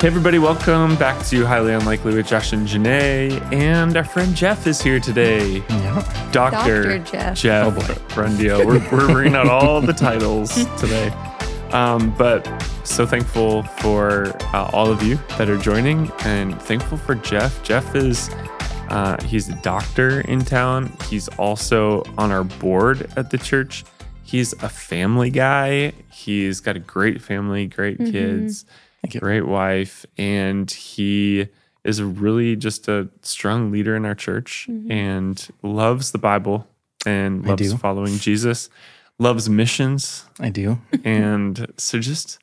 Hey, everybody, welcome back to Highly Unlikely with Josh and Jenaye. And our friend Jeff is here today. Yeah. Dr. Dr. Jeff. Jeff Oh, boy. Rundio. We're, we're bringing out all the titles today. Um, but so thankful for uh, all of you that are joining and thankful for Jeff. Jeff is, uh, he's a doctor in town. He's also on our board at the church. He's a family guy. He's got a great family, great kids, Thank you. great wife, and he is really just a strong leader in our church and loves the Bible and loves following Jesus, loves missions, I do. and so just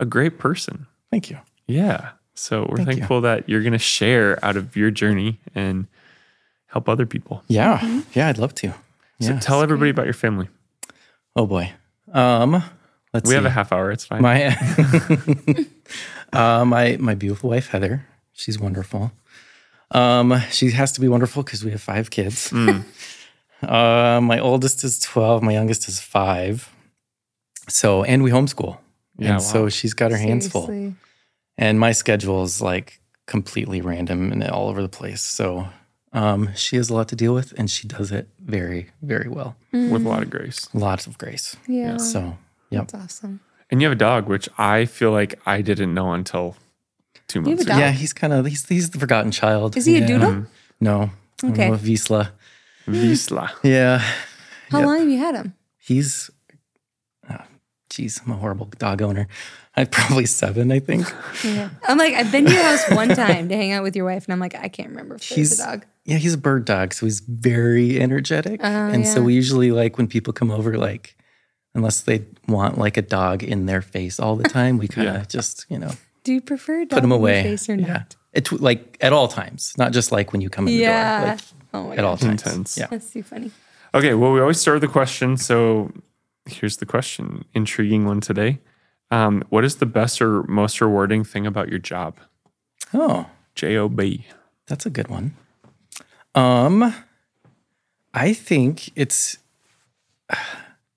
a great person. Thank you. Yeah. So we're Thank you. thankful that you're going to share out of your journey and help other people. Yeah. Yeah, I'd love to. So Yeah. tell everybody about your family. Oh boy. Um, let's We see. have a half hour. It's fine. my uh, my my beautiful wife Heather. She's wonderful. Um, she has to be wonderful because we have five kids. Mm. uh, my oldest is twelve. My youngest is five. So and we homeschool. Yeah, and so she's got her hands full. And my schedule is like completely random and all over the place. So um, she has a lot to deal with, and she does it very, very well. with a lot of grace. Lots of grace. Yeah. So, yep. That's awesome. And you have a dog, which I feel like I didn't know until two You months ago. Yeah, he's kind of he's he's the forgotten child. Is he a Yeah. doodle? Um, no. Okay. Oh, Vizsla. Vizsla. Yeah. How Yep. long have you had him? He's. Oh, Jeez, I'm a horrible dog owner. I'm probably seven, I think. Yeah. I'm like, I've been to your house one time to hang out with your wife, and I'm like, I can't remember if there's He's a dog. yeah, he's a bird dog, so he's very energetic. Oh, and so we usually like when people come over, like unless they want like a dog in their face all the time, we kind of Yeah. just you know Do you prefer a dog put him in your away. face or yeah, not? it like at all times, not just like when you come in the door. Like, oh my at all god. times. Intense. Yeah. That's too funny. Okay, well, we always start with a question. So here's the question intriguing one today. Um, what is the best or most rewarding thing about your job? Oh, J O B. that's a good one. Um, I think it's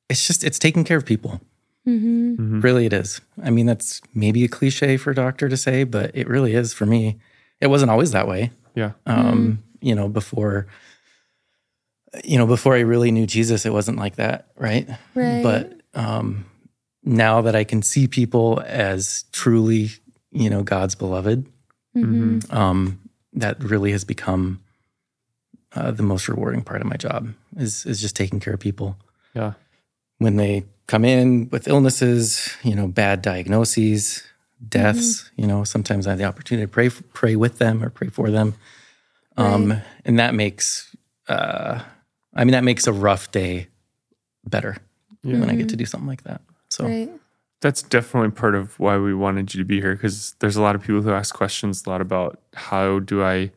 it's just it's taking care of people. Really, it is. I mean, that's maybe a cliche for a doctor to say, but it really is for me. It wasn't always that way. Yeah. um, you know, before, you know, before I really knew Jesus, it wasn't like that, right? Right. But um, now that I can see people as truly, you know, God's beloved, Mm-hmm. um, that really has become uh, the most rewarding part of my job is is just taking care of people Yeah. When they come in with illnesses, you know, bad diagnoses, deaths. You know, sometimes I have the opportunity to pray pray with them or pray for them, um, and that makes, uh, I mean, that makes a rough day better when I get to do something like that. So Right. That's definitely part of why we wanted you to be here because there's a lot of people who ask questions a lot about how do I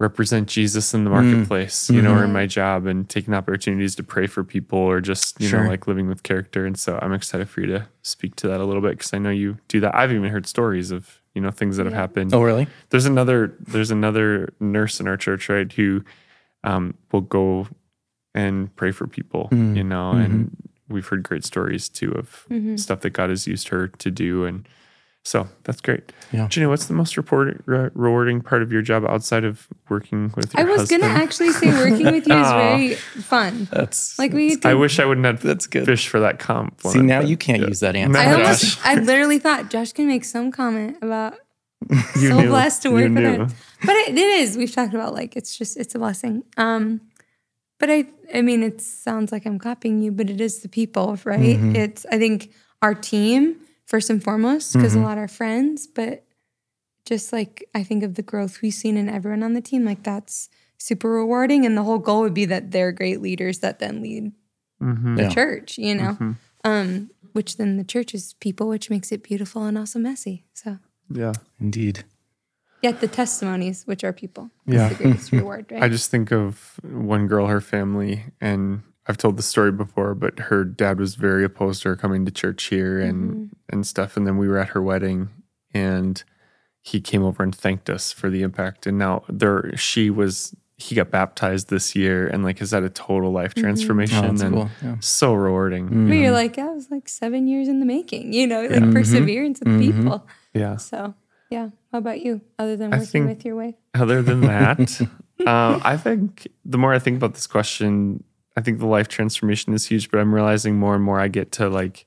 represent Jesus in the Mm. marketplace, you know, or in Mhm. my job and taking opportunities to pray for people or just, you Sure. know, like living with character. And so I'm excited for you to speak to that a little bit because I know you do that. I've even heard stories of, you know, things that have happened. oh really? There's another there's another nurse in our church, right, who um, will go and pray for people, Mm. you know, and we've heard great stories too of Mm-hmm. stuff that God has used her to do, and so that's great. Yeah. Jenny, what's the most report, re- rewarding part of your job outside of working with I was gonna actually say working with you is very fun. That's Like we. I wish I wouldn't have That's good. fish for that comp. See now but you can't yeah. use that answer. No, I almost. I literally thought Josh can make some comment about You so knew. blessed to You work with knew. her. But it, it is. We've talked about like it's just it's a blessing. Um, but I I mean it sounds like I'm copying you, but it is the people, right? Mm-hmm. It's I think our team first and foremost because Mm-hmm. a lot are friends, but just like I think of the growth we've seen in everyone on the team, like that's super rewarding. And the whole goal would be that they're great leaders that then lead Mhm. the Yeah. church, you know. Mhm. Um, which then the church is people, which makes it beautiful and also messy. So Yeah. Indeed. Yet the testimonies, which are people, Yeah. is the greatest reward, right? I just think of one girl, her family, and I've told the story before, but her dad was very opposed to her coming to church here and and stuff. And then we were at her wedding, and he came over and thanked us for the impact. And now there, she was he got baptized this year and like has had a total life transformation Oh, that's and cool. Yeah. so rewarding. But Mm-hmm. you're like, that was like seven years in the making, you know, like Mhm. perseverance with Mhm. people. Yeah. So Yeah. How about you? Other than working think- with your wife? Other than that, um, I think the more I think about this question, I think the life transformation is huge, but I'm realizing more and more I get to like,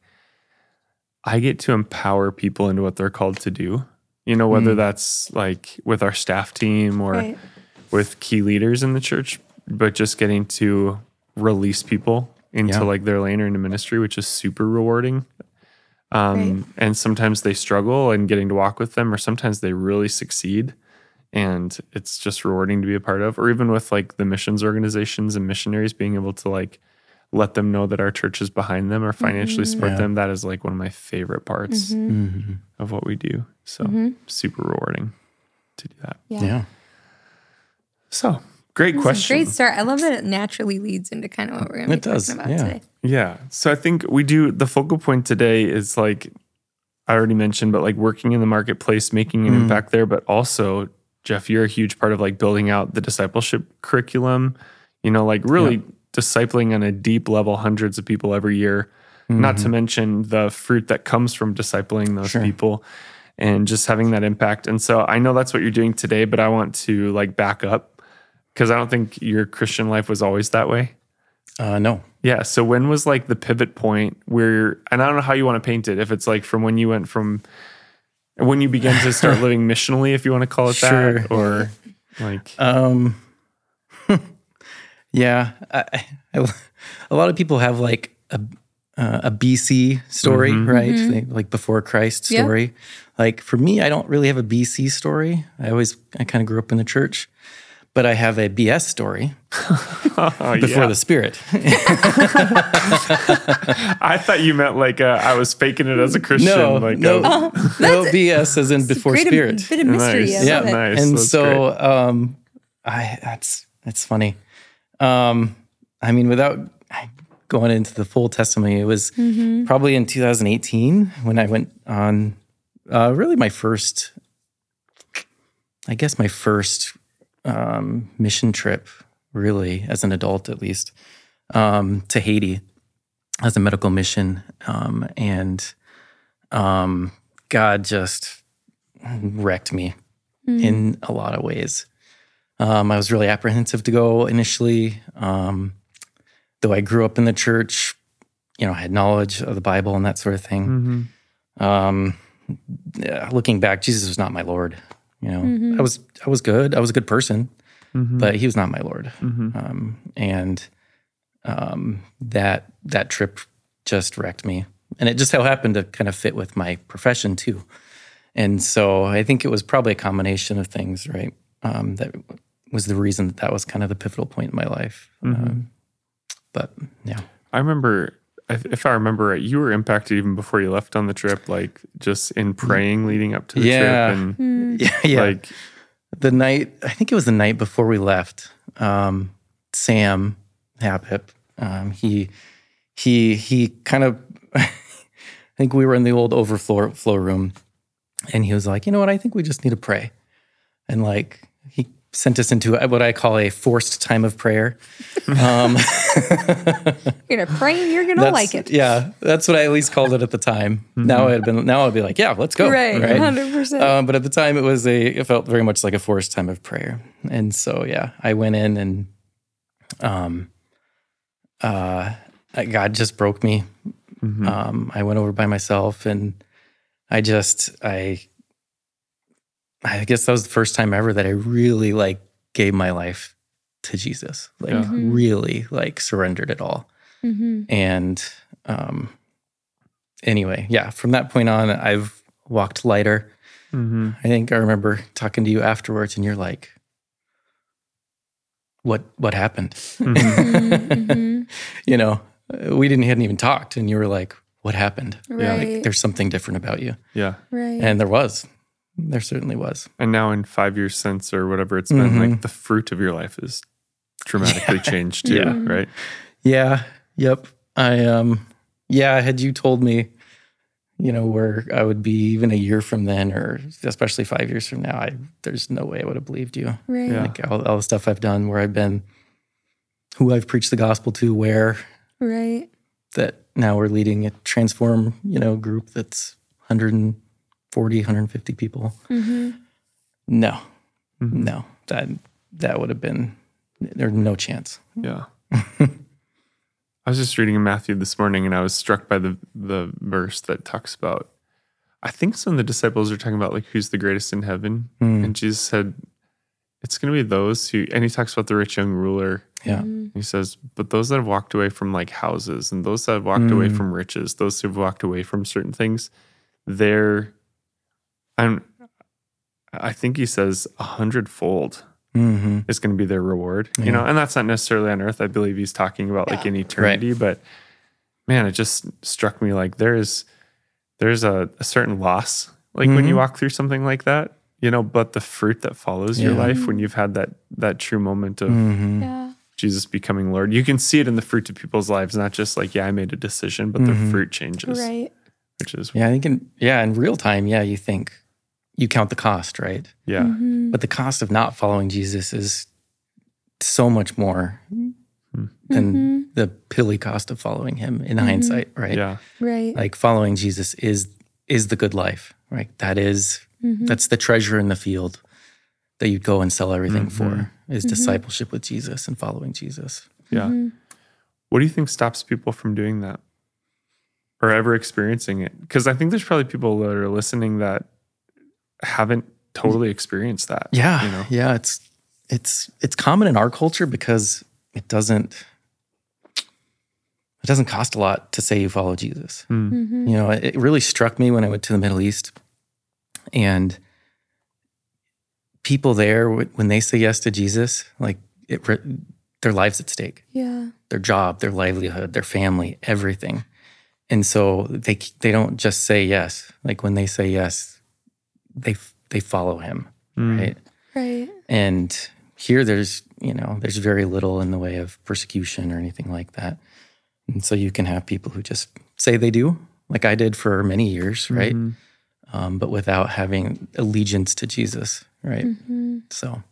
I get to empower people into what they're called to do. You know, whether Mm. that's like with our staff team or Right. with key leaders in the church, but just getting to release people into Yeah. like their lane or into ministry, which is super rewarding. Um, Right. And sometimes they struggle and getting to walk with them, or sometimes they really succeed. And it's just rewarding to be a part of, or even with like the missions organizations and missionaries being able to like let them know that our church is behind them or financially support Yeah. them. That is like one of my favorite parts Mhm. of what we do. So super rewarding to do that. Yeah. Yeah. So great This is a question. Great start. I love that it naturally leads into kind of what we're going to be does, talking about yeah. today. Yeah. So I think we do the focal point today is like I already mentioned, but like working in the marketplace, making an Mm. impact there, but also, Jeff, you're a huge part of like building out the discipleship curriculum, you know, like really discipling on a deep level hundreds of people every year, not to mention the fruit that comes from discipling those Mm-hmm. Sure. people and just having that impact. And so I know that's what you're doing today, but I want to like back up because I don't think your Christian life was always that way. Uh, no. Yeah. So when was like the pivot point where, and I don't know how you want to paint it, if it's like from when you went from when you begin to start living missionally, if you want to call it Sure. that, or like, Um, yeah, I, I, a lot of people have like a uh, a BC story, right? They- like before Christ Yeah. story. Like for me, I don't really have a BC story. I always I kind of grew up in the church, but I have a BS story oh, before yeah. the Spirit. I thought you meant like uh, I was faking it as a Christian. no, like, no, uh, no BS as in before Great Spirit. bit of mystery. Nice. Yeah. Nice. and That's so um i that's that's funny um i mean without going into the full testimony it was Mm-hmm. probably in 2018 when i went on uh really my first i guess my first um mission trip really as an adult at least um to haiti as a medical mission um and um god just wrecked me in a lot of ways. Um, I was really apprehensive to go initially. Um, though I grew up in the church, you know, I had knowledge of the Bible and that sort of thing. mhm. Um, looking back, Jesus was not my Lord. You know, I was I was good. I was a good person, Mhm. but he was not my Lord. Mhm. Um, and um, that that trip just wrecked me, and it just so happened to kind of fit with my profession too. And so I think it was probably a combination of things, right? Um, that was the reason that that was kind of the pivotal point in my life. Um, but yeah, I remember, if if I remember right, you were impacted even before you left on the trip, like just in praying leading up to the Yeah. trip. And Mm. yeah, yeah. like, the night I think it was the night before we left. Um, Sam Hapip, um, he he he kind of I think we were in the old overflow flow room, and he was like, you know what, I think we just need to pray, and like he sent us into what I call a forced time of prayer. Um, You're going to pray and you're going to like it. Yeah, that's what I at least called it at the time. Now I'd been now I'd be like, yeah, let's go. Right. 100%. Um, but at the time, it was a it felt very much like a forced time of prayer, and so yeah, I went in and um, uh, God just broke me. mhm. Um, I went over by myself, and I just I I guess that was the first time ever that I really like gave my life to Jesus, like Yeah. Mhm. really like surrendered it all. hmm And um, anyway, yeah, from that point on, I've walked lighter. Mhm. I think I remember talking to you afterwards, and you're like, "What? What happened?" hmm you know, we didn't hadn't even talked, and you were like, "What happened?" Right. Like, there's something different about you, yeah. right. and there was, there certainly was. And now in five years since or whatever it's been, Mhm. like the fruit of your life is dramatically changed too, Yeah. right? Yeah. Yep. I um. Yeah. Had you told me, you know, where I would be even a year from then, or especially five years from now, I there's no way I would have believed you. right. Yeah. like all, all the stuff I've done, where I've been, who I've preached the gospel to, where Right. that now we're leading a transform, you know, group that's 140, 150 people. Mm-hmm. No, mm-hmm. no, that that would have been there's no chance. Yeah. I was just reading Matthew this morning and I was struck by the the verse that talks about I think some of the disciples are talking about like who's the greatest in heaven. Mm. And Jesus said it's gonna be those who and he talks about the rich young ruler. Yeah, mm-hmm. He says, but those that have walked away from like houses and those that have walked away mm. from riches, those who've walked away from certain things, they're I'm I think he says a hundredfold hmm is going to be their reward. You know, and that's not necessarily on earth. I believe he's talking about like in eternity, but man, it just struck me like there's there's a, a certain loss like when you walk through something like that, you know, but the fruit that follows your life when you've had that that true moment of hmm Yeah. Jesus becoming Lord. You can see it in the fruit of people's lives, not just like, yeah, I made a decision, but the fruit changes, Right. which is yeah. I think in yeah in real time, yeah, you think you count the cost, right? yeah. Mm-hmm. But the cost of not following Jesus is so much more Hmm. than mm-hmm. the pilly cost of following him in mm-hmm. hindsight, right? Yeah. Right. Like following Jesus is is the good life, right? That is- mm-hmm. that's the treasure in the field that you'd go and sell everything for is discipleship with Jesus and following Jesus. Yeah. What do you think stops people from doing that or ever experiencing it? Because I think there's probably people that are listening that haven't totally experienced that. Yeah, You know? yeah, it's it's it's common in our culture because it doesn't it doesn't cost a lot to say you follow Jesus. Mm-hmm. You know, it, it really struck me when I went to the Middle East, and people there when they say yes to Jesus, like it, their lives at stake, Yeah. their job, their livelihood, their family, everything, and so they they don't just say yes. Like when they say yes, they they follow Him, Mm. right? Right. And here there's, you know, there's very little in the way of persecution or anything like that. And so you can have people who just say they do, like I did for many years, right? Mhm. Um, but without having allegiance to Jesus, right? Mm-hmm. So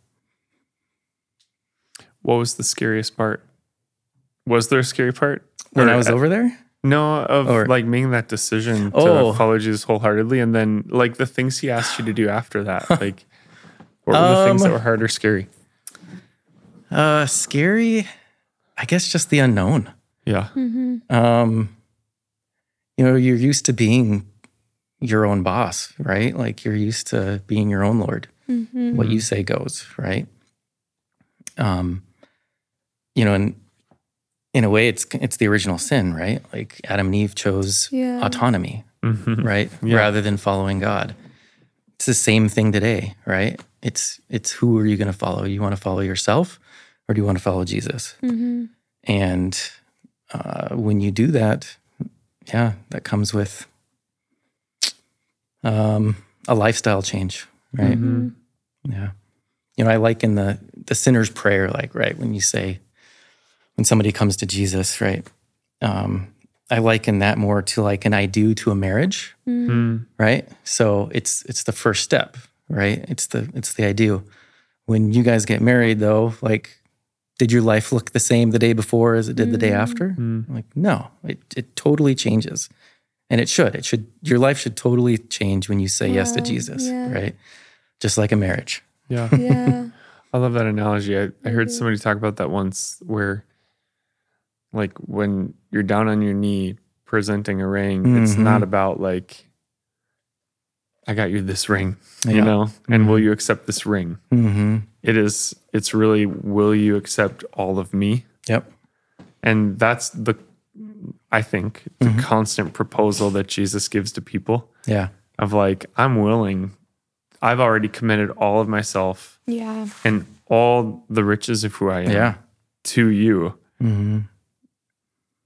What was the scariest part? Was there a scary part? when Or, I was uh, over there, No, of Or- like making that decision to Oh. follow Jesus wholeheartedly, and then like the things he asked you to do after that. Like, what were the things Um, that were hard or scary? uh, scary, I guess just the unknown. Yeah, um, you know, you're used to being your own boss, right? Like you're used to being your own lord. Mm-hmm. What you say goes, right? Um, you know, and in a way, it's it's the original sin, right? Like Adam and Eve chose Yeah. autonomy, Mhm. right, Yeah. rather than following God. It's the same thing today, right? It's it's who are you going to follow? You want to follow yourself, or do you want to follow Jesus? Mm-hmm. And uh, when you do that, yeah, that comes with um, a lifestyle change, right? Mm-hmm. Yeah. You know, I like in the the sinner's prayer, like right when you say when somebody comes to Jesus, right? Um, I liken that more to like an I do to a marriage, Mm. right? So it's it's the first step, right? It's the it's the I do. When you guys get married, though, like, did your life look the same the day before as it did the day after? Mm. Like, no, it it totally changes, and it should. It should. Your life should totally change when you say yes to Jesus, yeah. right? Just like a marriage. yeah. Yeah. I love that analogy. I, I heard somebody talk about that once where like when you're down on your knee presenting a ring, it's Mhm. not about like I got you this ring, you Yeah. know, and will you accept this ring? Mm-hmm. It is it's really will you accept all of me? Yep. And that's the I think the constant proposal that Jesus gives to people Yeah. of like I'm willing I've already committed all of myself Yeah. and all the riches of who I am Yeah. to you.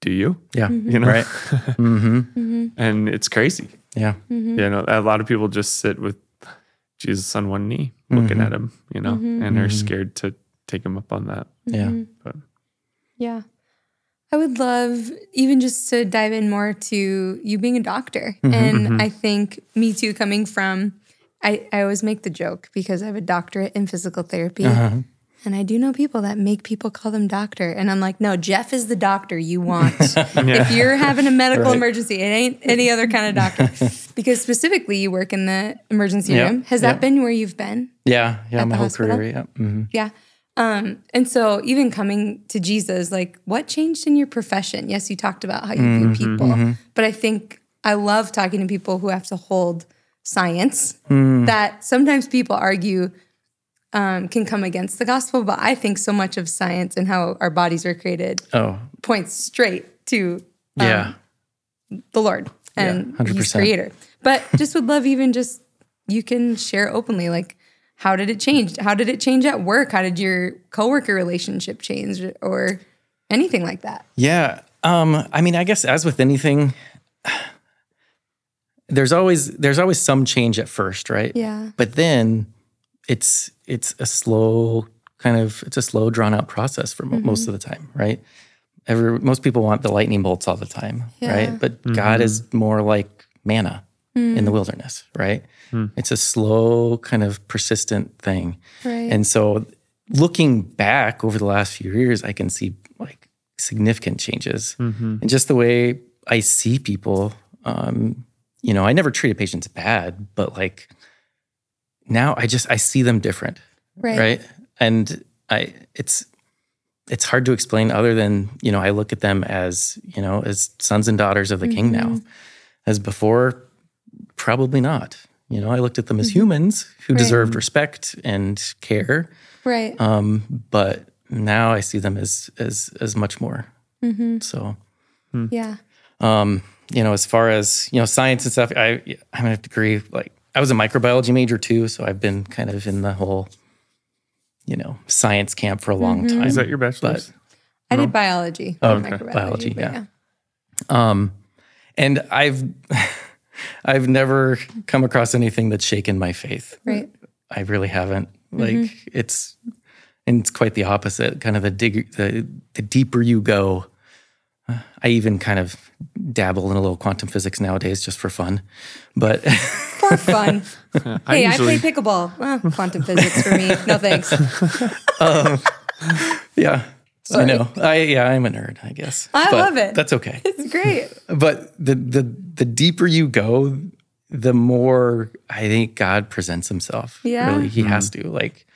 Mm-hmm. Do you? Yeah. You know? Right. Mm-hmm. and it's crazy. Yeah. Mm-hmm. You know, a lot of people just sit with Jesus on one knee looking at him, you know, and are scared to take him up on that. Yeah. But Yeah. I would love even just to dive in more to you being a doctor. and I think me too, coming from, I, I always make the joke because I have a doctorate in physical therapy. Uh-huh. And I do know people that make people call them doctor. And I'm like, no, Jeff is the doctor you want. If you're having a medical Right. emergency, it ain't any other kind of doctor. because specifically you work in the emergency Yeah, room. Has yeah. that been where you've been? Yeah, yeah, my whole hospital? career. Yeah. mhm. Yeah. Um, and so even coming to Jesus, like what changed in your profession? Yes, you talked about how you Mm-hmm, view people, but I think I love talking to people who have to hold science Mm. that sometimes people argue um, can come against the gospel, but I think so much of science and how our bodies are created Oh, points straight to yeah. the Lord and Yeah, He's 100%. creator. But just would love even just you can share openly like how did it change? How did it change at work? How did your coworker relationship change or anything like that? Yeah. Um, I mean, I guess as with anything, there's always there's always some change at first, right? Yeah. But then it's it's a slow kind of it's a slow drawn out process for mo- mm-hmm. most of the time, right? Every most people want the lightning bolts all the time, Yeah. right? But mm-hmm. God is more like manna in the mm. wilderness, right? Hmm. It's a slow kind of persistent thing. Right. And so looking back over the last few years, I can see like significant changes. Mm-hmm. And just the way I see people, um, you know, I never treated patients bad, but like now I just I see them different. Right. Right. And I it's it's hard to explain other than, you know, I look at them as, you know, as sons and daughters of the king now. As before, probably not. You know, I looked at them as humans who Right. deserved respect and care. Right. Um, but now I see them as as as much more. So, yeah. um, you know, as far as you know, science and stuff, I I have a degree. Like I was a microbiology major too, so I've been kind of in the whole, you know, science camp for a long time. Is that your bachelor's? I did biology. Oh, okay. microbiology, Biology, but yeah. Um, and I've I've never come across anything that's shaken my faith. Right. I really haven't. Like it's and it's quite the opposite. Kind of the dig, the the deeper you go. uh, I even kind of dabble in a little quantum physics nowadays just for fun, but For fun. hey, I play pickleball. Oh, quantum physics for me. No thanks. Um, yeah, I know. I yeah, I'm a nerd, I guess. I But love it. That's okay. It's great. but the the the deeper you go, the more I think God presents Himself. Yeah. really, He mm-hmm. has to. Like,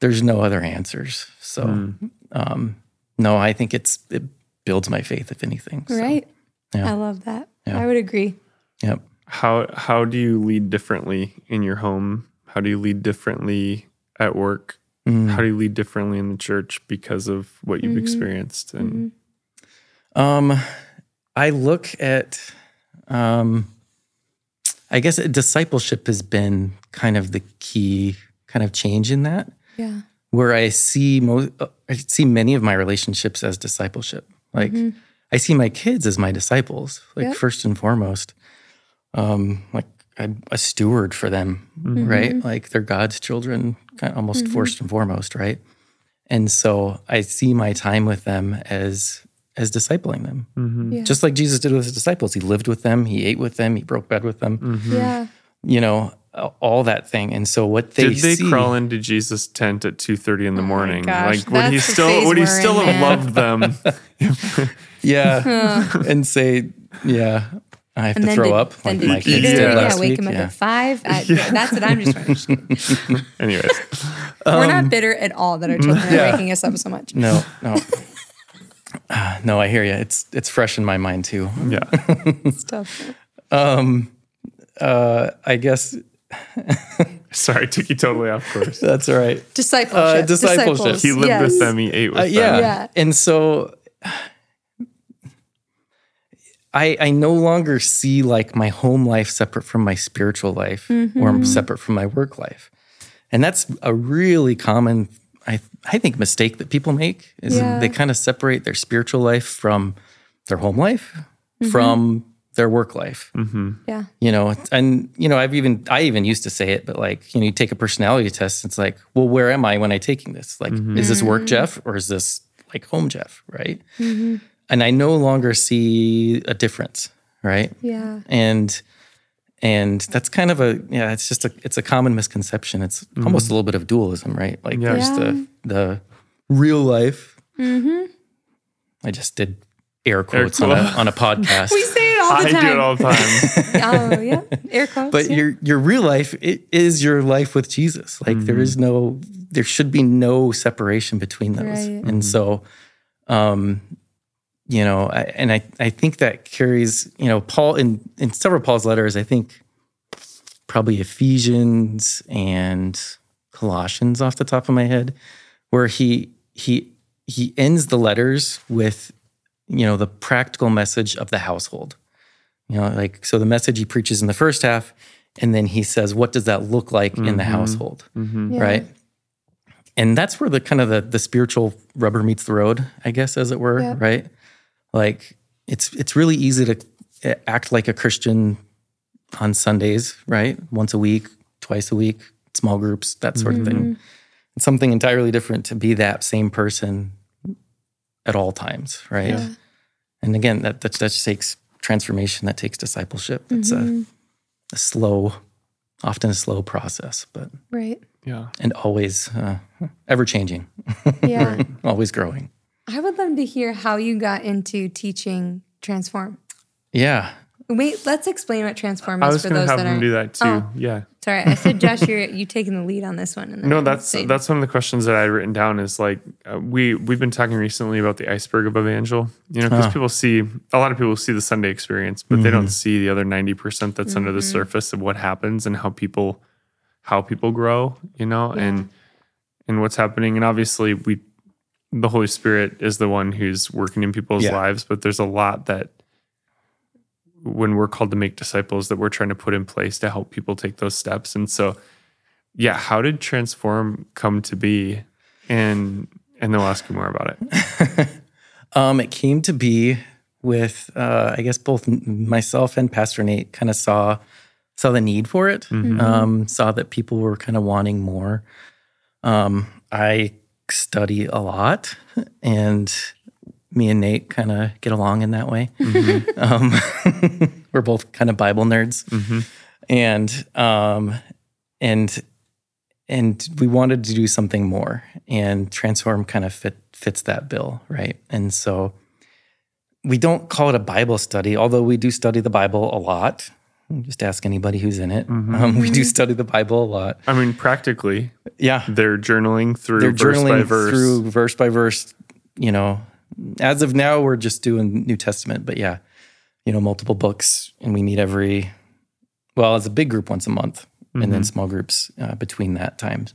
there's no other answers. So, mm. um, no, I think it's it builds my faith, if anything. So, Right. yeah. I love that. Yeah. I would agree. Yep. How how do you lead differently in your home? How do you lead differently at work? Mm. How do you lead differently in the church because of what you've experienced? And Um, I look at, um, I guess discipleship has been kind of the key kind of change in that. Yeah. where I see mo- uh, I see many of my relationships as discipleship. Like I see my kids as my disciples, like Yep. first and foremost. Um, like I'm a steward for them, mm-hmm. right? Like they're God's children, kind of almost mm-hmm. first and foremost, right? And so I see my time with them as as discipling them, mm-hmm. Yeah. just like Jesus did with his disciples. He lived with them, he ate with them, he broke bread with them. Yeah. You know, all that thing. And so what they did they see, crawl into Jesus' tent at two thirty in the oh morning? Oh gosh, like would he still phase would he still in, have man. loved them? Yeah. and say, yeah, I have And to then throw did, up then like did my kids did yeah, last wake week. him up yeah. at five. I, That's what I'm just trying. Anyways, We're Um, not bitter at all that our children are waking us up so much. No, no. Ah, no, I hear you. It's it's fresh in my mind too. yeah. Stuff. Uh, I guess Sorry, took you totally off course. that's all right. Discipleship. Uh, discipleship. Disciples. He lived Yes. with them. He ate with Uh, them. yeah. Yeah. And so I I no longer see like my home life separate from my spiritual life Mm-hmm. or separate from my work life. And that's a really common I I think mistake that people make is Yeah. they kind of separate their spiritual life from their home life Mm-hmm. from their work life. Yeah. You know, and you know, I've even I even used to say it, but like, you know, you take a personality test, it's like, well, where am I when I taking this? Like, is this work Jeff or is this like home Jeff? Right. And I no longer see a difference, right? Yeah. And and that's kind of a yeah, it's just a it's a common misconception. It's almost a little bit of dualism, right? Like Yeah. there's the the real life. Mm-hmm. I just did air quotes on a on a podcast. We say it all all the I time. do it all the time. oh yeah, air quotes. but yeah. your your real life it is your life with Jesus. Like there is no, there should be no separation between those. Right. And so, um, you know, I, and I I think that carries you know Paul in in several Paul's letters. I think probably Ephesians and Colossians off the top of my head, where he he he ends the letters with you know the practical message of the household. You know, like so the message he preaches in the first half, and then he says, what does that look like in the household? Mm-hmm. Yeah. Right. And that's where the kind of the the spiritual rubber meets the road, I guess, as it were, Yeah. right? Like it's it's really easy to eh, act like a Christian on Sundays, right? Once a week, twice a week, small groups, that sort of thing. It's something entirely different to be that same person at all times, right? Yeah. And again, that that, that just takes transformation, that takes discipleship. It's a, a slow, often a slow process, but right. Yeah. and always uh, ever changing, Yeah. always growing. I would love to hear how you got into teaching transform. Yeah. Wait, let's explain what transform I is was for going to those have that him aren't. do that too. Oh. Yeah. Sorry, I said Josh, you're you taking the lead on this one. And No, that's say- that's one of the questions that I had written down. Is like uh, we we've been talking recently about the iceberg of evangel. You know, because people see a lot of people see the Sunday experience, but they don't see the other ninety percent that's under the surface of what happens and how people how people grow. You know, and and what's happening. And obviously, we the Holy Spirit is the one who's working in people's Yeah. lives, but there's a lot that when we're called to make disciples that we're trying to put in place to help people take those steps. And so, yeah, how did transform come to be? And and then we'll ask you more about it. Um, it came to be with, uh, I guess, both myself and Pastor Nate kind of saw saw the need for it. Um, saw that people were kind of wanting more. Um, I study a lot, and me and Nate kind of get along in that way. Um, we're both kind of Bible nerds, and um, and and we wanted to do something more and transform kind of fit fits that bill right? And so we don't call it a bible study although we do study the bible a lot just ask anybody who's in it. Um, we do study the bible a lot. I mean, practically, yeah. they're journaling through they're verse by journaling verse. through verse by verse you know. As of now we're just doing new testament but yeah you know multiple books and we meet every well as a big group once a month and then small groups uh, between that times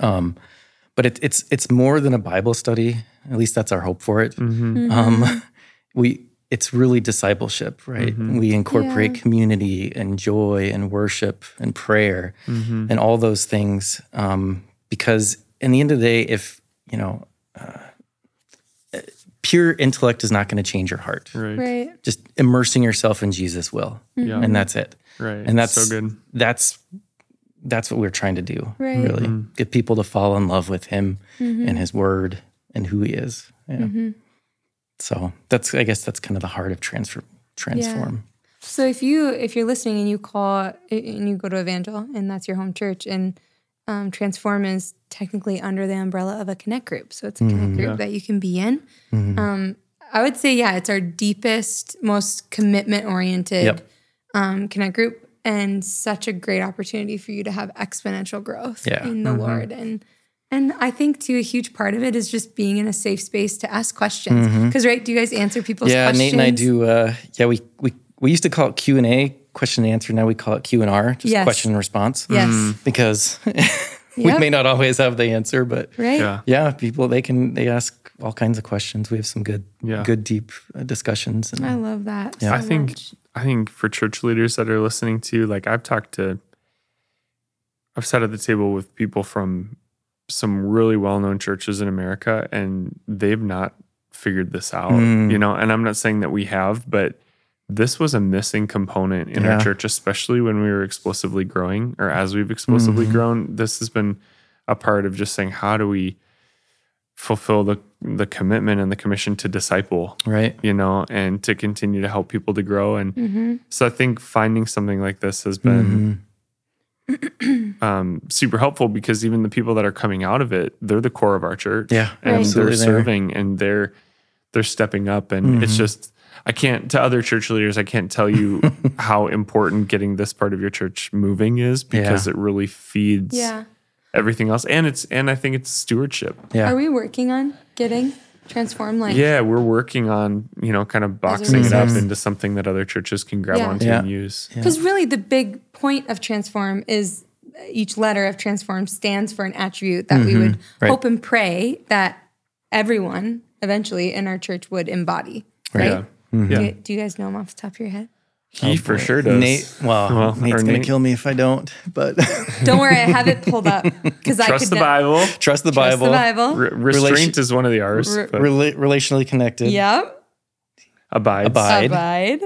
um but it, it's it's more than a bible study. At least that's our hope for it. Um we it's really discipleship right we incorporate Yeah. community and joy and worship and prayer and all those things um, because in the end of the day if you know uh, pure intellect is not going to change your heart right. right. just immersing yourself in jesus will Yeah. and that's it Right. and that's so good. that's that's what we're trying to do Right. really Mm-hmm. get people to fall in love with him Mm-hmm. and his word and who he is yeah so that's i guess that's kind of the heart of transfer transform So if you if you're listening and you call and you go to Evangel and that's your home church and um, Transform is technically under the umbrella of a Connect group, so it's a Connect Mm-hmm. group that you can be in. Um, I would say, yeah, it's our deepest, most commitment oriented Yep. um, Connect group, and such a great opportunity for you to have exponential growth Yeah. in the Lord and. And I think too a huge part of it is just being in a safe space to ask questions. Because right, do you guys answer people's Mm-hmm. yeah questions? nate and i do uh yeah we we we used to call it q&a question and answer now we call it q&r just Yes. question and response Yes. because we Yep. may not always have the answer but Right. Yeah. yeah people they can they ask all kinds of questions we have some good Yeah. good deep uh, discussions and I love that. Yeah. so I think much. I think for church leaders that are listening to, like I've talked to I've sat at the table with people from some really well-known churches in America and they've not figured this out, Mm. you know, and I'm not saying that we have, but this was a missing component in Yeah. our church, especially when we were explosively growing or as we've explosively Mhm. grown. This has been a part of just saying, how do we fulfill the the commitment and the commission to disciple right you know, and to continue to help people to grow. And Mhm. so I think finding something like this has been Mhm. um, super helpful because even the people that are coming out of it, they're the core of our church. Yeah, and Right. they're absolutely there. serving and they're they're stepping up, and it's Mhm. just I can't to other church leaders. I can't tell you how important getting this part of your church moving is because Yeah. it really feeds Yeah. everything else, and it's and I think it's stewardship. Yeah. Are we working on getting transform like Yeah, we're working on you know kind of boxing it up into something that other churches can grab Yeah. onto Yeah. and use. Because really, the big point of transform is each letter of transform stands for an attribute that we would Mm-hmm. Right. hope and pray that everyone eventually in our church would embody. Right? Yeah, Mm-hmm. Do, you, do you guys know them off the top of your head? He for sure does. Nate, well, Well, Nate's gonna Nate- kill me if I don't. But Don't worry, I have it pulled up because I Trust could the Bible. trust the Bible. Trust Bible. the Bible. Re- restraint Relation- is one of the R's. Re- Rela- relationally connected. Yep. abides. Abide. Abide.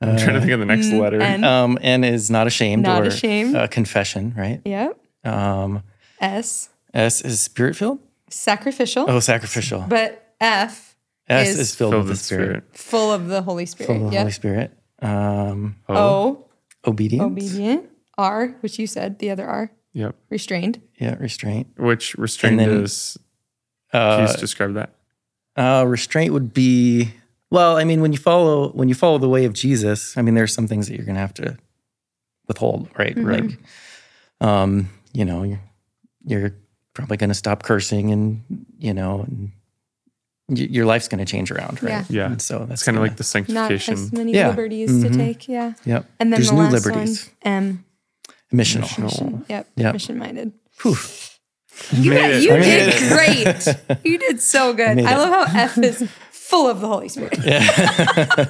I'm trying to think of the next letter. and- Um, and is not ashamed. Not or, ashamed. Uh, confession, right? Yep. Um, S. S is spirit filled. Sacrificial. Oh, sacrificial. But F. S is is, filled, Filled with the spirit. Full of the Holy Spirit. Full of the yep. Holy Spirit. Um, Oh, O. obedience. Obedient. R, which you said, the other R. yep. Restrained. Yeah, restraint. Which restraint then- is? Can you Uh, just describe that? uh, restraint would be well. I mean, when you follow when you follow the way of Jesus, I mean, there's some things that you're going to have to withhold, right? Like, um, you know, you're, you're probably going to stop cursing, and you know, and y- your life's going to change around, right? Yeah. And so that's kind of like the sanctification. Not sanctification. as many Yeah. liberties to Mhm. take. Yeah. Yep. And then there's the new last liberties. one, M. Missional. Missional. Yep. Yep. Mission minded. Whew. You, Made did, it. you I made great. You did so good. made I love how F is full of the Holy Spirit. Yeah.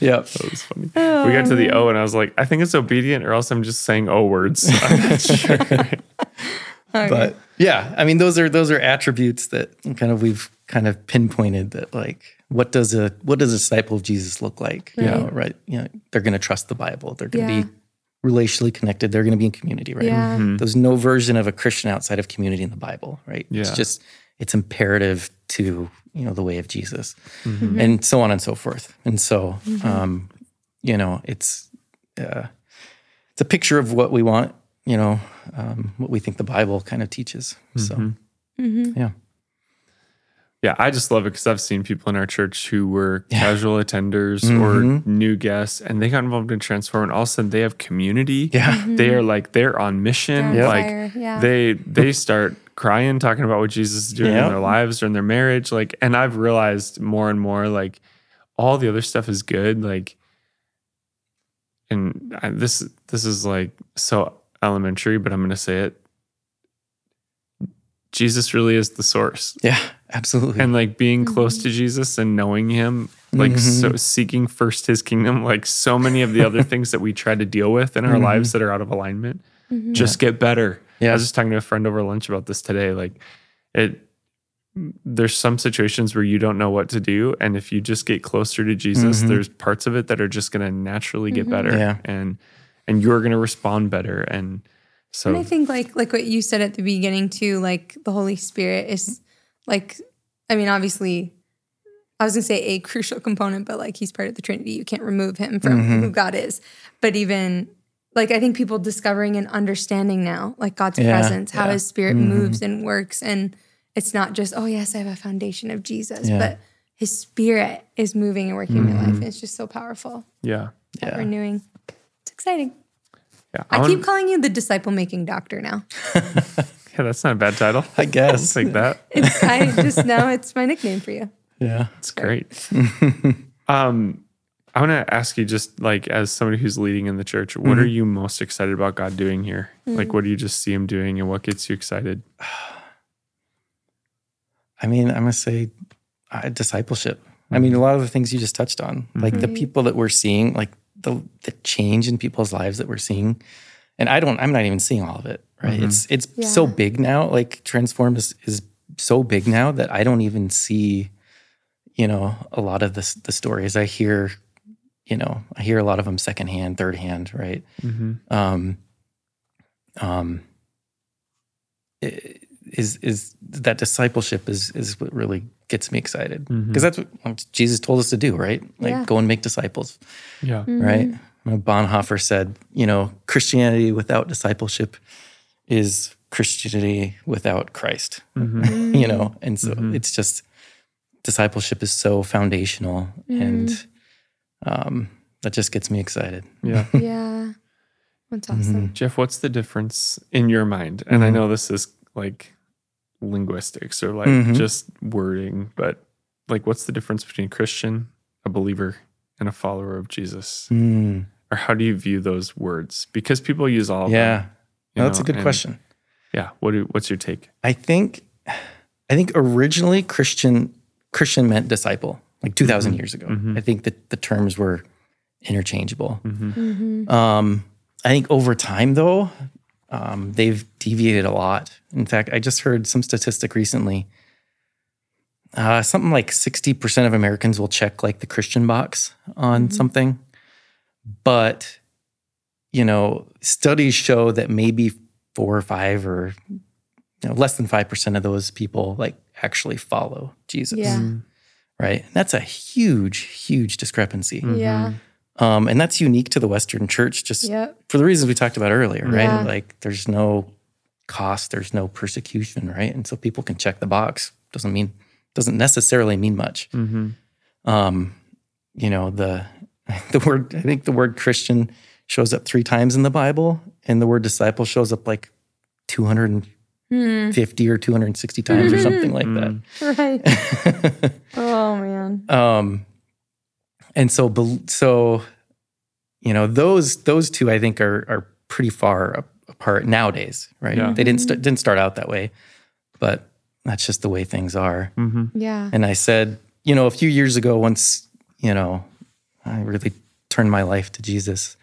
yep. That was funny. we got to the O, and I was like, I think it's obedient, or else I'm just saying O words. I'm not sure. But yeah, I mean, those are those are attributes that kind of we've kind of pinpointed that like what does a what does a disciple of Jesus look like? You know, Right. right? You know, they're going to trust the Bible. They're going to Yeah. be relationally connected. They're going to be in community, right? Yeah. There's no version of a Christian outside of community in the Bible, right? Yeah. It's just it's imperative to you know the way of Jesus, and so on and so forth. And so, um, you know, it's uh, it's a picture of what we want. You know, um, what we think the Bible kind of teaches. So, yeah, Yeah, I just love it because I've seen people in our church who were casual attenders or Mm-hmm. new guests, and they got involved in Transform, and all of a sudden they have community. Yeah. they are like they're on mission. They're like fire, yeah. they they start crying, talking about what Jesus is doing Yeah. in their lives or in their marriage. Like, and I've realized more and more like all the other stuff is good. Like, and I, this this is like so elementary, but I'm gonna say it. Jesus really is the source yeah, absolutely. and like being close to mm-hmm. Jesus and knowing him, like so mm-hmm. seeking first his kingdom, like so many of the other things that we try to deal with in our mm-hmm. lives that are out of alignment, just get better. Yeah. I was just talking to a friend over lunch about this today. Like it there's some situations where you don't know what to do. And if you just get closer to Jesus, there's parts of it that are just gonna naturally get better. Yeah. And and you're gonna respond better. And so And I think like like what you said at the beginning too, like the Holy Spirit is like I mean, obviously I was gonna say a crucial component, but like he's part of the Trinity. You can't remove him from mm-hmm. who God is. But even like I think people discovering and understanding now, like God's Yeah, presence, how yeah. his spirit mm-hmm. moves and works. And it's not just, oh yes, I have a foundation of Jesus, Yeah. but his spirit is moving and working in my life. And it's just so powerful. yeah. Yeah. renewing. It's exciting. Yeah. I, I keep calling you the disciple making doctor now. yeah, that's not a bad title. I guess. It's like that. It's I just now it's my nickname for you. yeah. It's great. um, I want to ask you, just like as somebody who's leading in the church, what are you most excited about God doing here? Like, what do you just see Him doing, and what gets you excited? I mean, I'm gonna say uh, discipleship. I mean, a lot of the things you just touched on, like the people that we're seeing, like the the change in people's lives that we're seeing, and I don't, I'm not even seeing all of it. Right? It's it's so big now. Like transform is is so big now that I don't even see, you know, a lot of the the stories I hear. You know, I hear a lot of them secondhand, third hand, right? Um, um, is is that discipleship is is what really gets me excited because that's what Jesus told us to do, right? Like Yeah. go and make disciples, Yeah, right? Bonhoeffer said, you know, Christianity without discipleship is Christianity without Christ, mm-hmm. you know, and so mm-hmm. it's just discipleship is so foundational mm-hmm. and um, that just gets me excited. Yeah. Yeah. That's awesome. Jeff, what's the difference in your mind? And I know this is like linguistics or like just wording, but like what's the difference between Christian, a believer, and a follower of Jesus? Mm, Or how do you view those words? Because people use all of them. yeah, No, that's a good and- question. Yeah. What do, what's your take? I think I think originally Christian Christian meant disciple, like 2,000 years ago. I think that the terms were interchangeable. Um, I think over time, though, um, they've deviated a lot. In fact, I just heard some statistic recently. Uh, something like 60% of Americans will check like the Christian box on something. But, you know, studies show that maybe four or five or you know, less than 5% of those people like actually follow Jesus. Yeah. Right. And that's a huge, huge discrepancy. Yeah. Um, and that's unique to the Western church, just Yep. for the reasons we talked about earlier, right? Yeah. Like there's no cost, there's no persecution, right? And so people can check the box. Doesn't mean doesn't necessarily mean much. Mm-hmm. Um, you know, the the word I think the word Christian shows up three times in the Bible, and the word disciple shows up like hmm. 250 or 260 times or hmm. something like that. Mm. Right. oh man. Um, and so, so, you know, those those two I think are are pretty far apart nowadays, right? Yeah. They didn't mm-hmm. st- didn't start out that way, but that's just the way things are. Mm-hmm. Yeah. And I said, you know, a few years ago, once you know, I really turned my life to Jesus.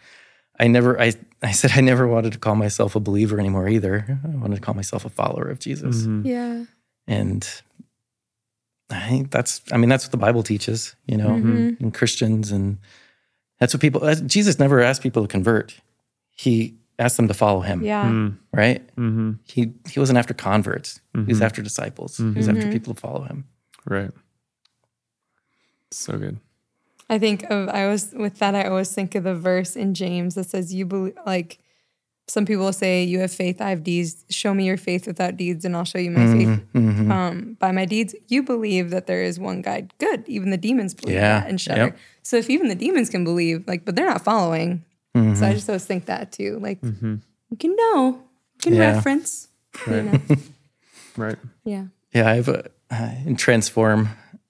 I never, I, I said I never wanted to call myself a believer anymore either. I wanted to call myself a follower of Jesus. Mm-hmm. Yeah. And I think that's, I mean, that's what the Bible teaches, you know, Mm-hmm. and Christians. And that's what people, uh, Jesus never asked people to convert. He asked them to follow him, Yeah. right? Mm-hmm. He, he wasn't after converts. He was after disciples. He was after people to follow him. Right. So good. I think of I always with that I always think of the verse in James that says you believe like some people say you have faith, I have deeds. Show me your faith without deeds, and I'll show you my faith Mm-hmm. um, by my deeds. You believe that there is one God. Good. Even the demons believe Yeah. that and shudder. Yep. So if even the demons can believe, like, but they're not following. Mm-hmm. So I just always think that too. Like you can know, you can Yeah. reference. You Right. know? Right. Yeah. Yeah, I have a uh, in Transform.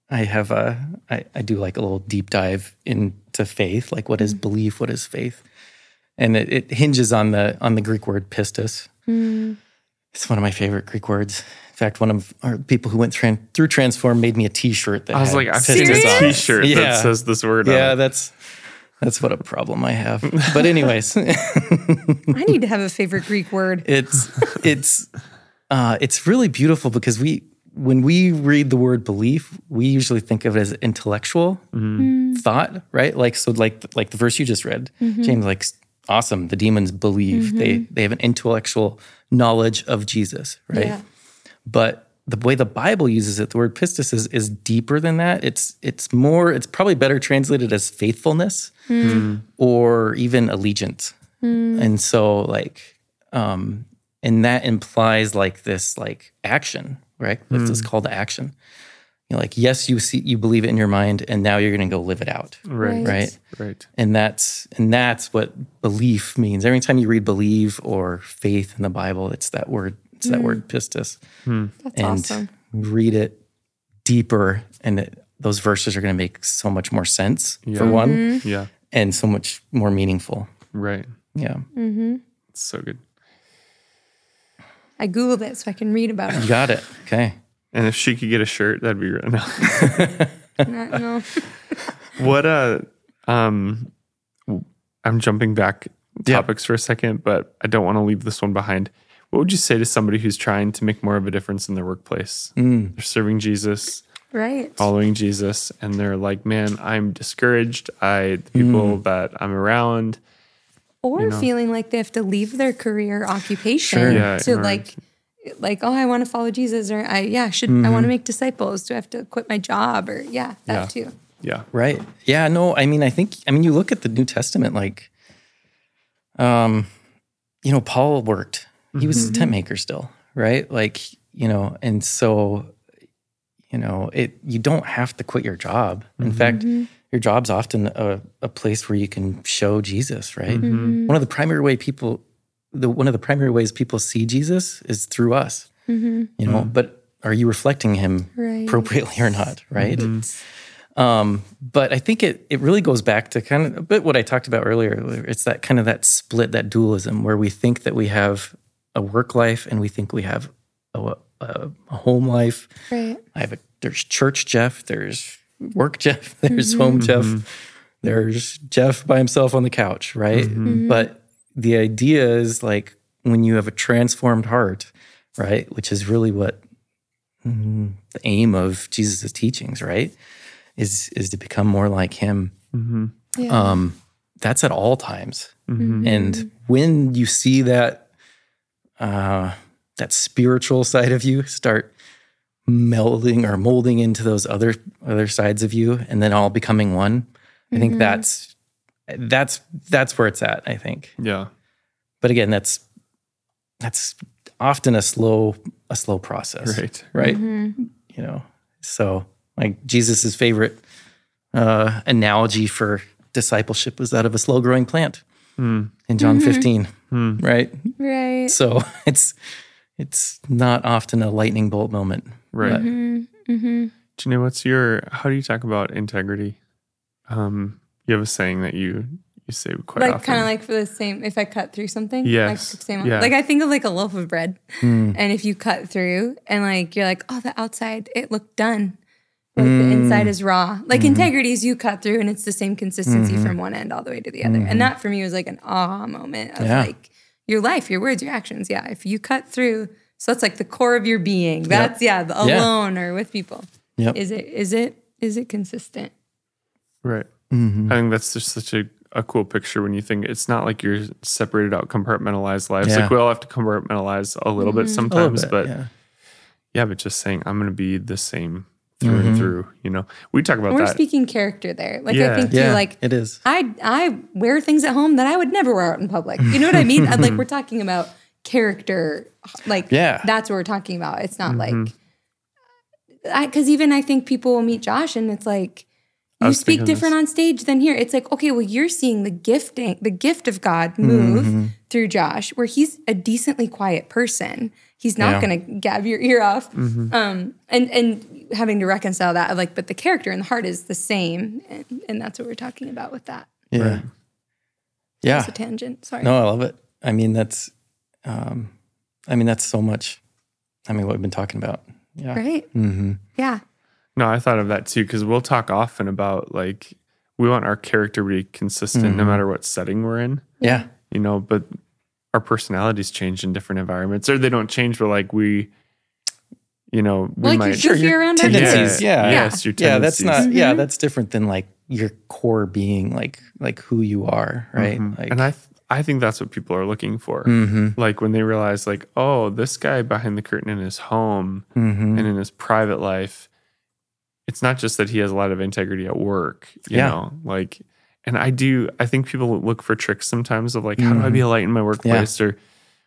I have a I, I do like a little deep dive into faith, like what is belief, what is faith, and it, it hinges on the on the Greek word pistis. It's one of my favorite Greek words. In fact, one of our people who went tran- through Transform made me a T-shirt that I was had like, I've seen a Serious? on it. T-shirt Yeah. that says this word. Yeah, on it. that's that's what a problem I have. But anyways, I need to have a favorite Greek word. it's it's uh, it's really beautiful because we when we read the word belief, we usually think of it as intellectual mm-hmm. thought, right? Like so, like like the verse you just read, mm-hmm. James, like awesome. The demons believe they mm-hmm. they have an intellectual knowledge of Jesus, right? Yeah. But the way the Bible uses it, the word pistis is, is deeper than that. It's it's more. It's probably better translated as faithfulness hmm. or even allegiance. Hmm. And so, like, um, and that implies like this like action, right? That's this hmm. call to action. You know, like, yes, you see, you believe it in your mind, and now you're going to go live it out, right. right? Right. And that's and that's what belief means. Every time you read believe or faith in the Bible, it's that word. It's that word pistis That's and awesome. read it deeper and it, those verses are going to make so much more sense for Yeah. one Yeah. and so much more meaningful Right. yeah It's so good. I googled it so I can read about it. you got it okay And if she could get a shirt, that'd be really Not- no. What uh um I'm jumping back Yeah. topics for a second, but I don't want to leave this one behind. What would you say to somebody who's trying to make more of a difference in their workplace? Mm. They're serving Jesus, Right. following Jesus, and they're like, "Man, I'm discouraged. I the people Mm. that I'm around, or know? feeling like they have to leave their career occupation Sure. Yeah, to right. like like oh i want to follow jesus or i yeah should i Mm-hmm. want to make disciples do i have to quit my job or yeah that Yeah. too yeah, right yeah no i mean i think i mean you look at the new testament like um you know paul worked he was a mm-hmm. tent maker still right like you know and so you know, it you don't have to quit your job. In mm-hmm. fact, mm-hmm. your job's often a, a place where you can show Jesus, right? One of the primary way people the one of the primary ways people see Jesus is through us. You know, but are you reflecting him Right. appropriately or not, right? Um, but I think it it really goes back to kind of a bit what I talked about earlier. It's that kind of that split, that dualism, where we think that we have a work life and we think we have a, a, a home life. Right. I have a there's church Jeff, there's work Jeff, there's home mm-hmm. Jeff, mm-hmm. there's Jeff by himself on the couch, right? Mm-hmm. But the idea is like when you have a transformed heart, right, which is really what mm, the aim of Jesus' teachings, right, is is to become more like Him. Yeah. Um, that's at all times, and when you see that uh, that spiritual side of you start melding or molding into those other other sides of you and then all becoming one. I think that's that's that's where it's at i think. Yeah. but again that's that's often a slow a slow process. Right. right. You know so like jesus's favorite uh analogy for discipleship was that of a slow growing plant in john 15 right right. so it's it's not often a lightning bolt moment Right. but- Mm-hmm. Jenaye, what's your how do you talk about integrity? Um, you have a saying that you you say quite Like kind of like for the same. If I cut through something, Yes. Like, the same, Yeah. like I think of like a loaf of bread, Hmm. and if you cut through and like you're like, oh, the outside it looked done, like the inside Hmm. is raw. Like integrity is you cut through and it's the same consistency from one end all the way to the other. And that for me was like an aha moment of. Yeah. like your life, your words, your actions. Yeah, if you cut through, so that's like the core of your being. That's yeah, the Yeah. alone or with people. Yep. Is it is it is it consistent? Right. Mm-hmm. I think that's just such a, a cool picture when you think it's not like you're separated out, compartmentalized lives. Yeah. Like we all have to compartmentalize a little bit A little sometimes, bit, but yeah. yeah. but just saying I'm going to be the same through Mm-hmm. and through. You know, we talk about We're that. speaking character there. Like I think too, yeah like it is I I wear things at home that I would never wear out in public. You know what I mean? I- like we're talking about character. Like Yeah. that's what we're talking about. It's not Mm-hmm. like because even I think people will meet Josh and it's like you speak different this. on stage than here. It's like okay, well you're seeing the gifting, the gift of God move Mm-hmm. through Josh, where he's a decently quiet person. He's not Yeah. going to gab your ear off. Mm-hmm. Um, and and having to reconcile that, of like, but the character and the heart is the same, and, and that's what we're talking about with that. yeah Right. yeah It's a tangent. Sorry. no i love it i mean that's um i mean that's so much i mean what we've been talking about yeah Right. mm-hmm. Yeah. No, I thought of that too because we'll talk often about like we want our character to be consistent Mm-hmm. no matter what setting we're in. yeah You know, but our personalities change in different environments, or they don't change, but like we, you know, we Well, like might. you're sure you're tendencies, people. yeah. Yes, your tendencies. yeah that's tendencies. not yeah that's different than like your core being like like who you are right Mhm. like and I, th- I think that's what people are looking for. mm-hmm, Like when they realize, like, oh, this guy behind the curtain in his home mm-hmm. and in his private life, it's not just that he has a lot of integrity at work, you Yeah. know, like, and I do, I think people look for tricks sometimes of like, how do I be mm-hmm. a light in my workplace or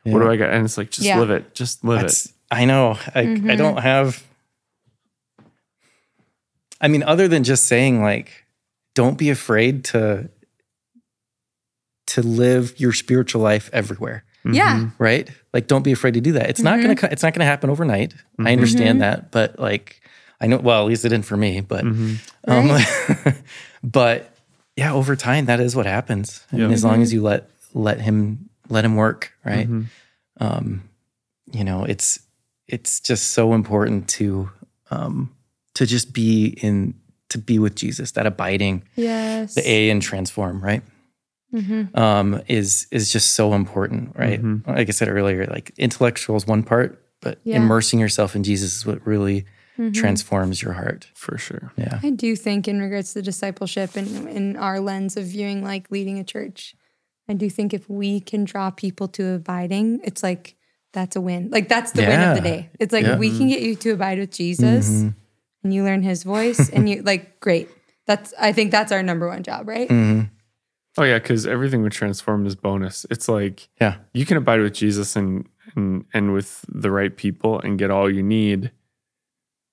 what do I got? And it's like, just Yeah. live it, just live That's, it. I know. I, Mm-hmm. I don't have. I mean, other than just saying like, don't be afraid to to live your spiritual life everywhere, mm-hmm. Yeah. right? Like, don't be afraid to do that. It's not gonna. Mm-hmm. co- It's not gonna happen overnight. I understand that, but like, I know. Well, at least it didn't for me. But, um, but yeah, over time, that is what happens. I mean, Yeah. as long as you let let him let him work, right? um, you know, it's it's just so important to um, to just be in to be with Jesus. That abiding, Yes. the A and transform, right? Um, is is just so important, right? Like I said earlier, like intellectual is one part, but Yeah. immersing yourself in Jesus is what really Mm-hmm. transforms your heart. For sure. Yeah, I do think, in regards to discipleship and in our lens of viewing like leading a church, I do think if we can draw people to abiding, it's like that's a win. Like that's the win of the day. It's like Yeah. we can mm-hmm. get you to abide with Jesus mm-hmm. and you learn his voice and you like great. That's I think that's our number one job, right? Oh yeah, because everything would transform is bonus. It's like yeah, you can abide with Jesus and and and with the right people and get all you need.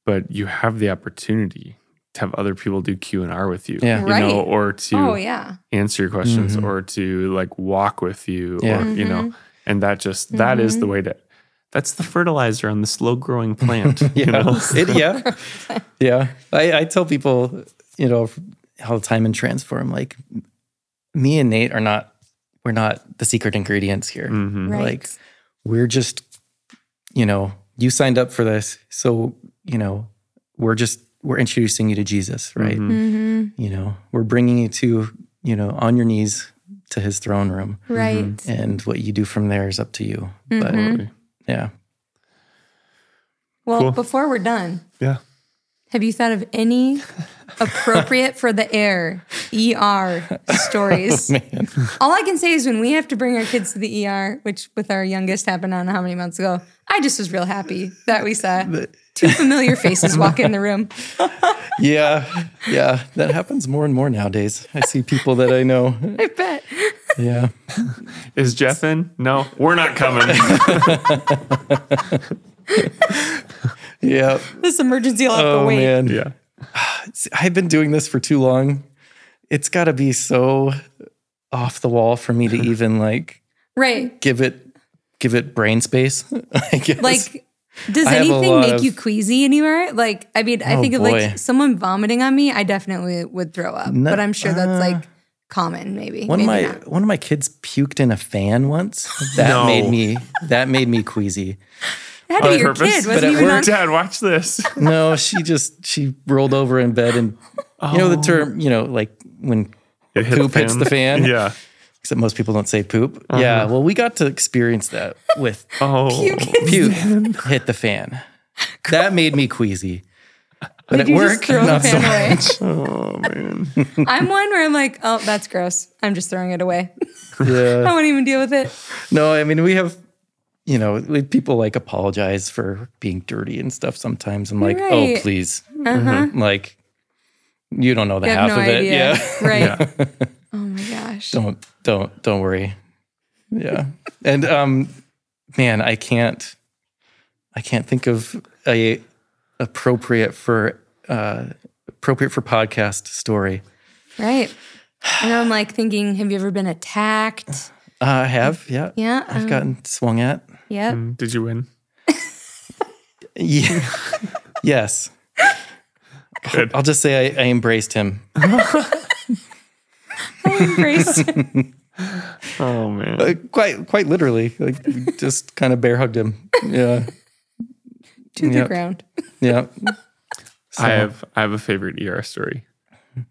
But you have the opportunity to have other people do Q and R with you, Yeah. you Right. know, or to Oh yeah. answer your questions, Mhm. or to like walk with you, Yeah. or you know, and that just that is the way to. That's the fertilizer on the slow growing plant. Yeah. You know? It, yeah. yeah. I, I tell people, you know, all the time in Transform, like me and Nate are not, we're not the secret ingredients here. Mhm. Right. Like we're just, you know, you signed up for this. So, you know, we're just, we're introducing you to Jesus, right? Mm-hmm. You know, we're bringing you to, you know, on your knees to his throne room. Right. And what you do from there is up to you. Mm-hmm. But yeah. Well, Cool. before we're done, Yeah. Have you thought of any appropriate for the air ER stories? Man. All I can say is when we have to bring our kids to the ER, which with our youngest happened on how many months ago, I just was real happy that we saw two familiar faces walk in the room. Yeah. Yeah. That happens more and more nowadays. I see people that I know. I bet. Yeah. Is Jeff in? No, we're not coming. Yeah. This emergency will have Oh to wait. man. yeah. I've been doing this for too long. It's got to be so off the wall for me to even like Right. give it give it brain space. I guess. Like, does I anything make of- you queasy anywhere? Like, I mean, I Oh, think of boy. like someone vomiting on me, I definitely would throw up. No- but I'm sure that's uh, like common, maybe. one of my not. one of my kids puked in a fan once. That No. made me that made me queasy. It had to On be your purpose? kid. But Wasn't at even work- on. Dad, watch this. No, she just she rolled over in bed and you know the oh. term, you know, like when It hit poop hits the fan. Yeah. except most people don't say poop. Uh-huh. Yeah, well, we got to experience that with Oh. puke hit the fan. That made me queasy. But Did at you work, just throw the not so much. Oh man. I'm one where I'm like, oh, that's gross. I'm just throwing it away. Yeah. I Yeah. won't even deal with it. No, I mean we have, you know, people like apologize for being dirty and stuff. Sometimes I'm like, Right. Uh-huh. oh please, like you don't know the You half no of it. Yeah. Right. Yeah. Oh my gosh. don't don't don't worry. Yeah. And um, man, I can't, I can't think of a appropriate for uh appropriate for podcast story. Right. And I'm like thinking, have you ever been attacked? Uh, I have, yeah. Yeah. I've um, gotten swung at. Yep. Mm, Did you win? Yeah. yes. Good. I'll just say I, I embraced him. Embrace. Oh man. Uh, quite quite literally. Like just kind of bear hugged him. Yeah. to the ground. Yeah. So, I have I have a favorite ER story,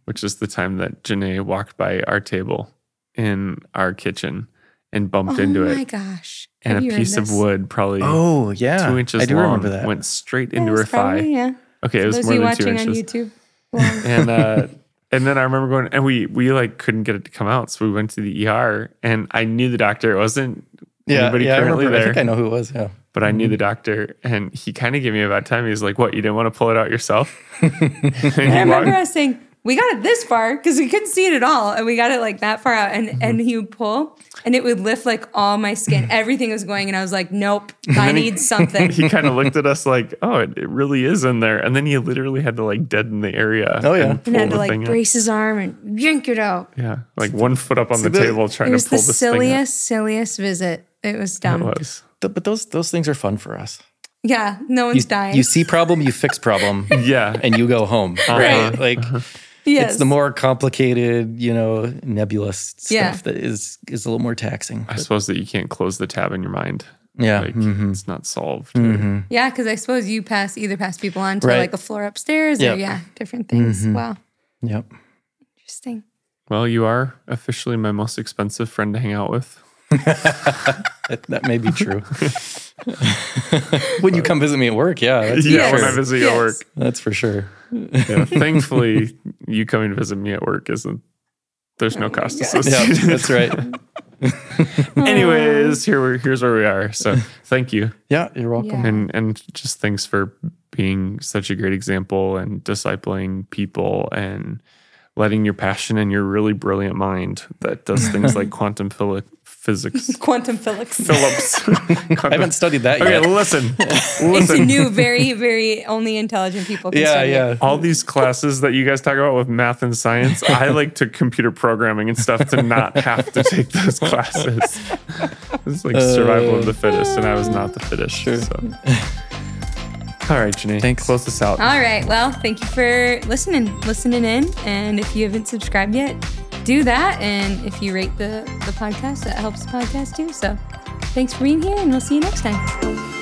which is the time that Jenaye walked by our table in our kitchen and bumped Oh into it. Oh my gosh. And a piece of wood, probably Oh yeah. two inches I do long, remember that. went straight Yeah, into her it's probably, thigh. Yeah. Okay, it was Those more of you than two watching on inches. YouTube. Well, and uh and then I remember going and we we like couldn't get it to come out, so we went to the ER and I knew the doctor. It wasn't yeah, anybody yeah, I currently remember. I there, think I know who it was. Yeah. but I knew the doctor and he kind of gave me a bad time. He was like, "What? You didn't want to pull it out yourself?" And he I remember walked- us saying, we got it this far because we couldn't see it at all. And we got it like that far out. And Mm-hmm. and he would pull and it would lift like all my skin. Everything was going. And I was like, nope, I then he- need something. he kind of looked at us like, "Oh, it, it really is in there." And then he literally had to like deaden the area. Oh, yeah. and and had pull to the thing like out. brace his arm and yank it out. Yeah, like one foot up on the the- table trying to pull the this thing out. silliest, silliest visit. It was dumb. It was. But those those things are fun for us. Yeah, no one's You, dying. you see problem, you fix problem, Yeah, and you go home. Right. Like yes. it's the more complicated, you know, nebulous stuff Yeah. that is is a little more taxing. I suppose that you can't close the tab in your mind. Yeah. Like mhm. it's not solved. Mhm. yeah, because I suppose you pass either pass people on to Right. like a floor upstairs Yep. or yeah, different things. Mhm. Wow, Yep. interesting. Well, you are officially my most expensive friend to hang out with. That, that may be true. when you come visit me at work, yeah, that's for Yeah, when I visit you at work. That's for sure. Yeah, thankfully, you coming to visit me at work isn't. There's no cost associated. Yeah, that's right. Anyways, here we're here's where we are. So thank you, Yeah, you're welcome. Yeah. and and just thanks for being such a great example and discipling people and letting your passion and your really brilliant mind that does things like quantum physics physics. Quantum physics. Phillips. I haven't studied that Okay, yet. listen. It's Listen. new, very, very only intelligent people can Yeah, study it. yeah. all these classes that you guys talk about with math and science, I like to computer programming and stuff to not have to take those classes. It's like survival of the fittest, and I was not the fittest. Sure. So. All right, Janine. Thanks. Close this out. All right. Well, thank you for listening, listening in. And if you haven't subscribed yet, do that. And if you rate the, the podcast, that helps the podcast too. So thanks for being here, and we'll see you next time.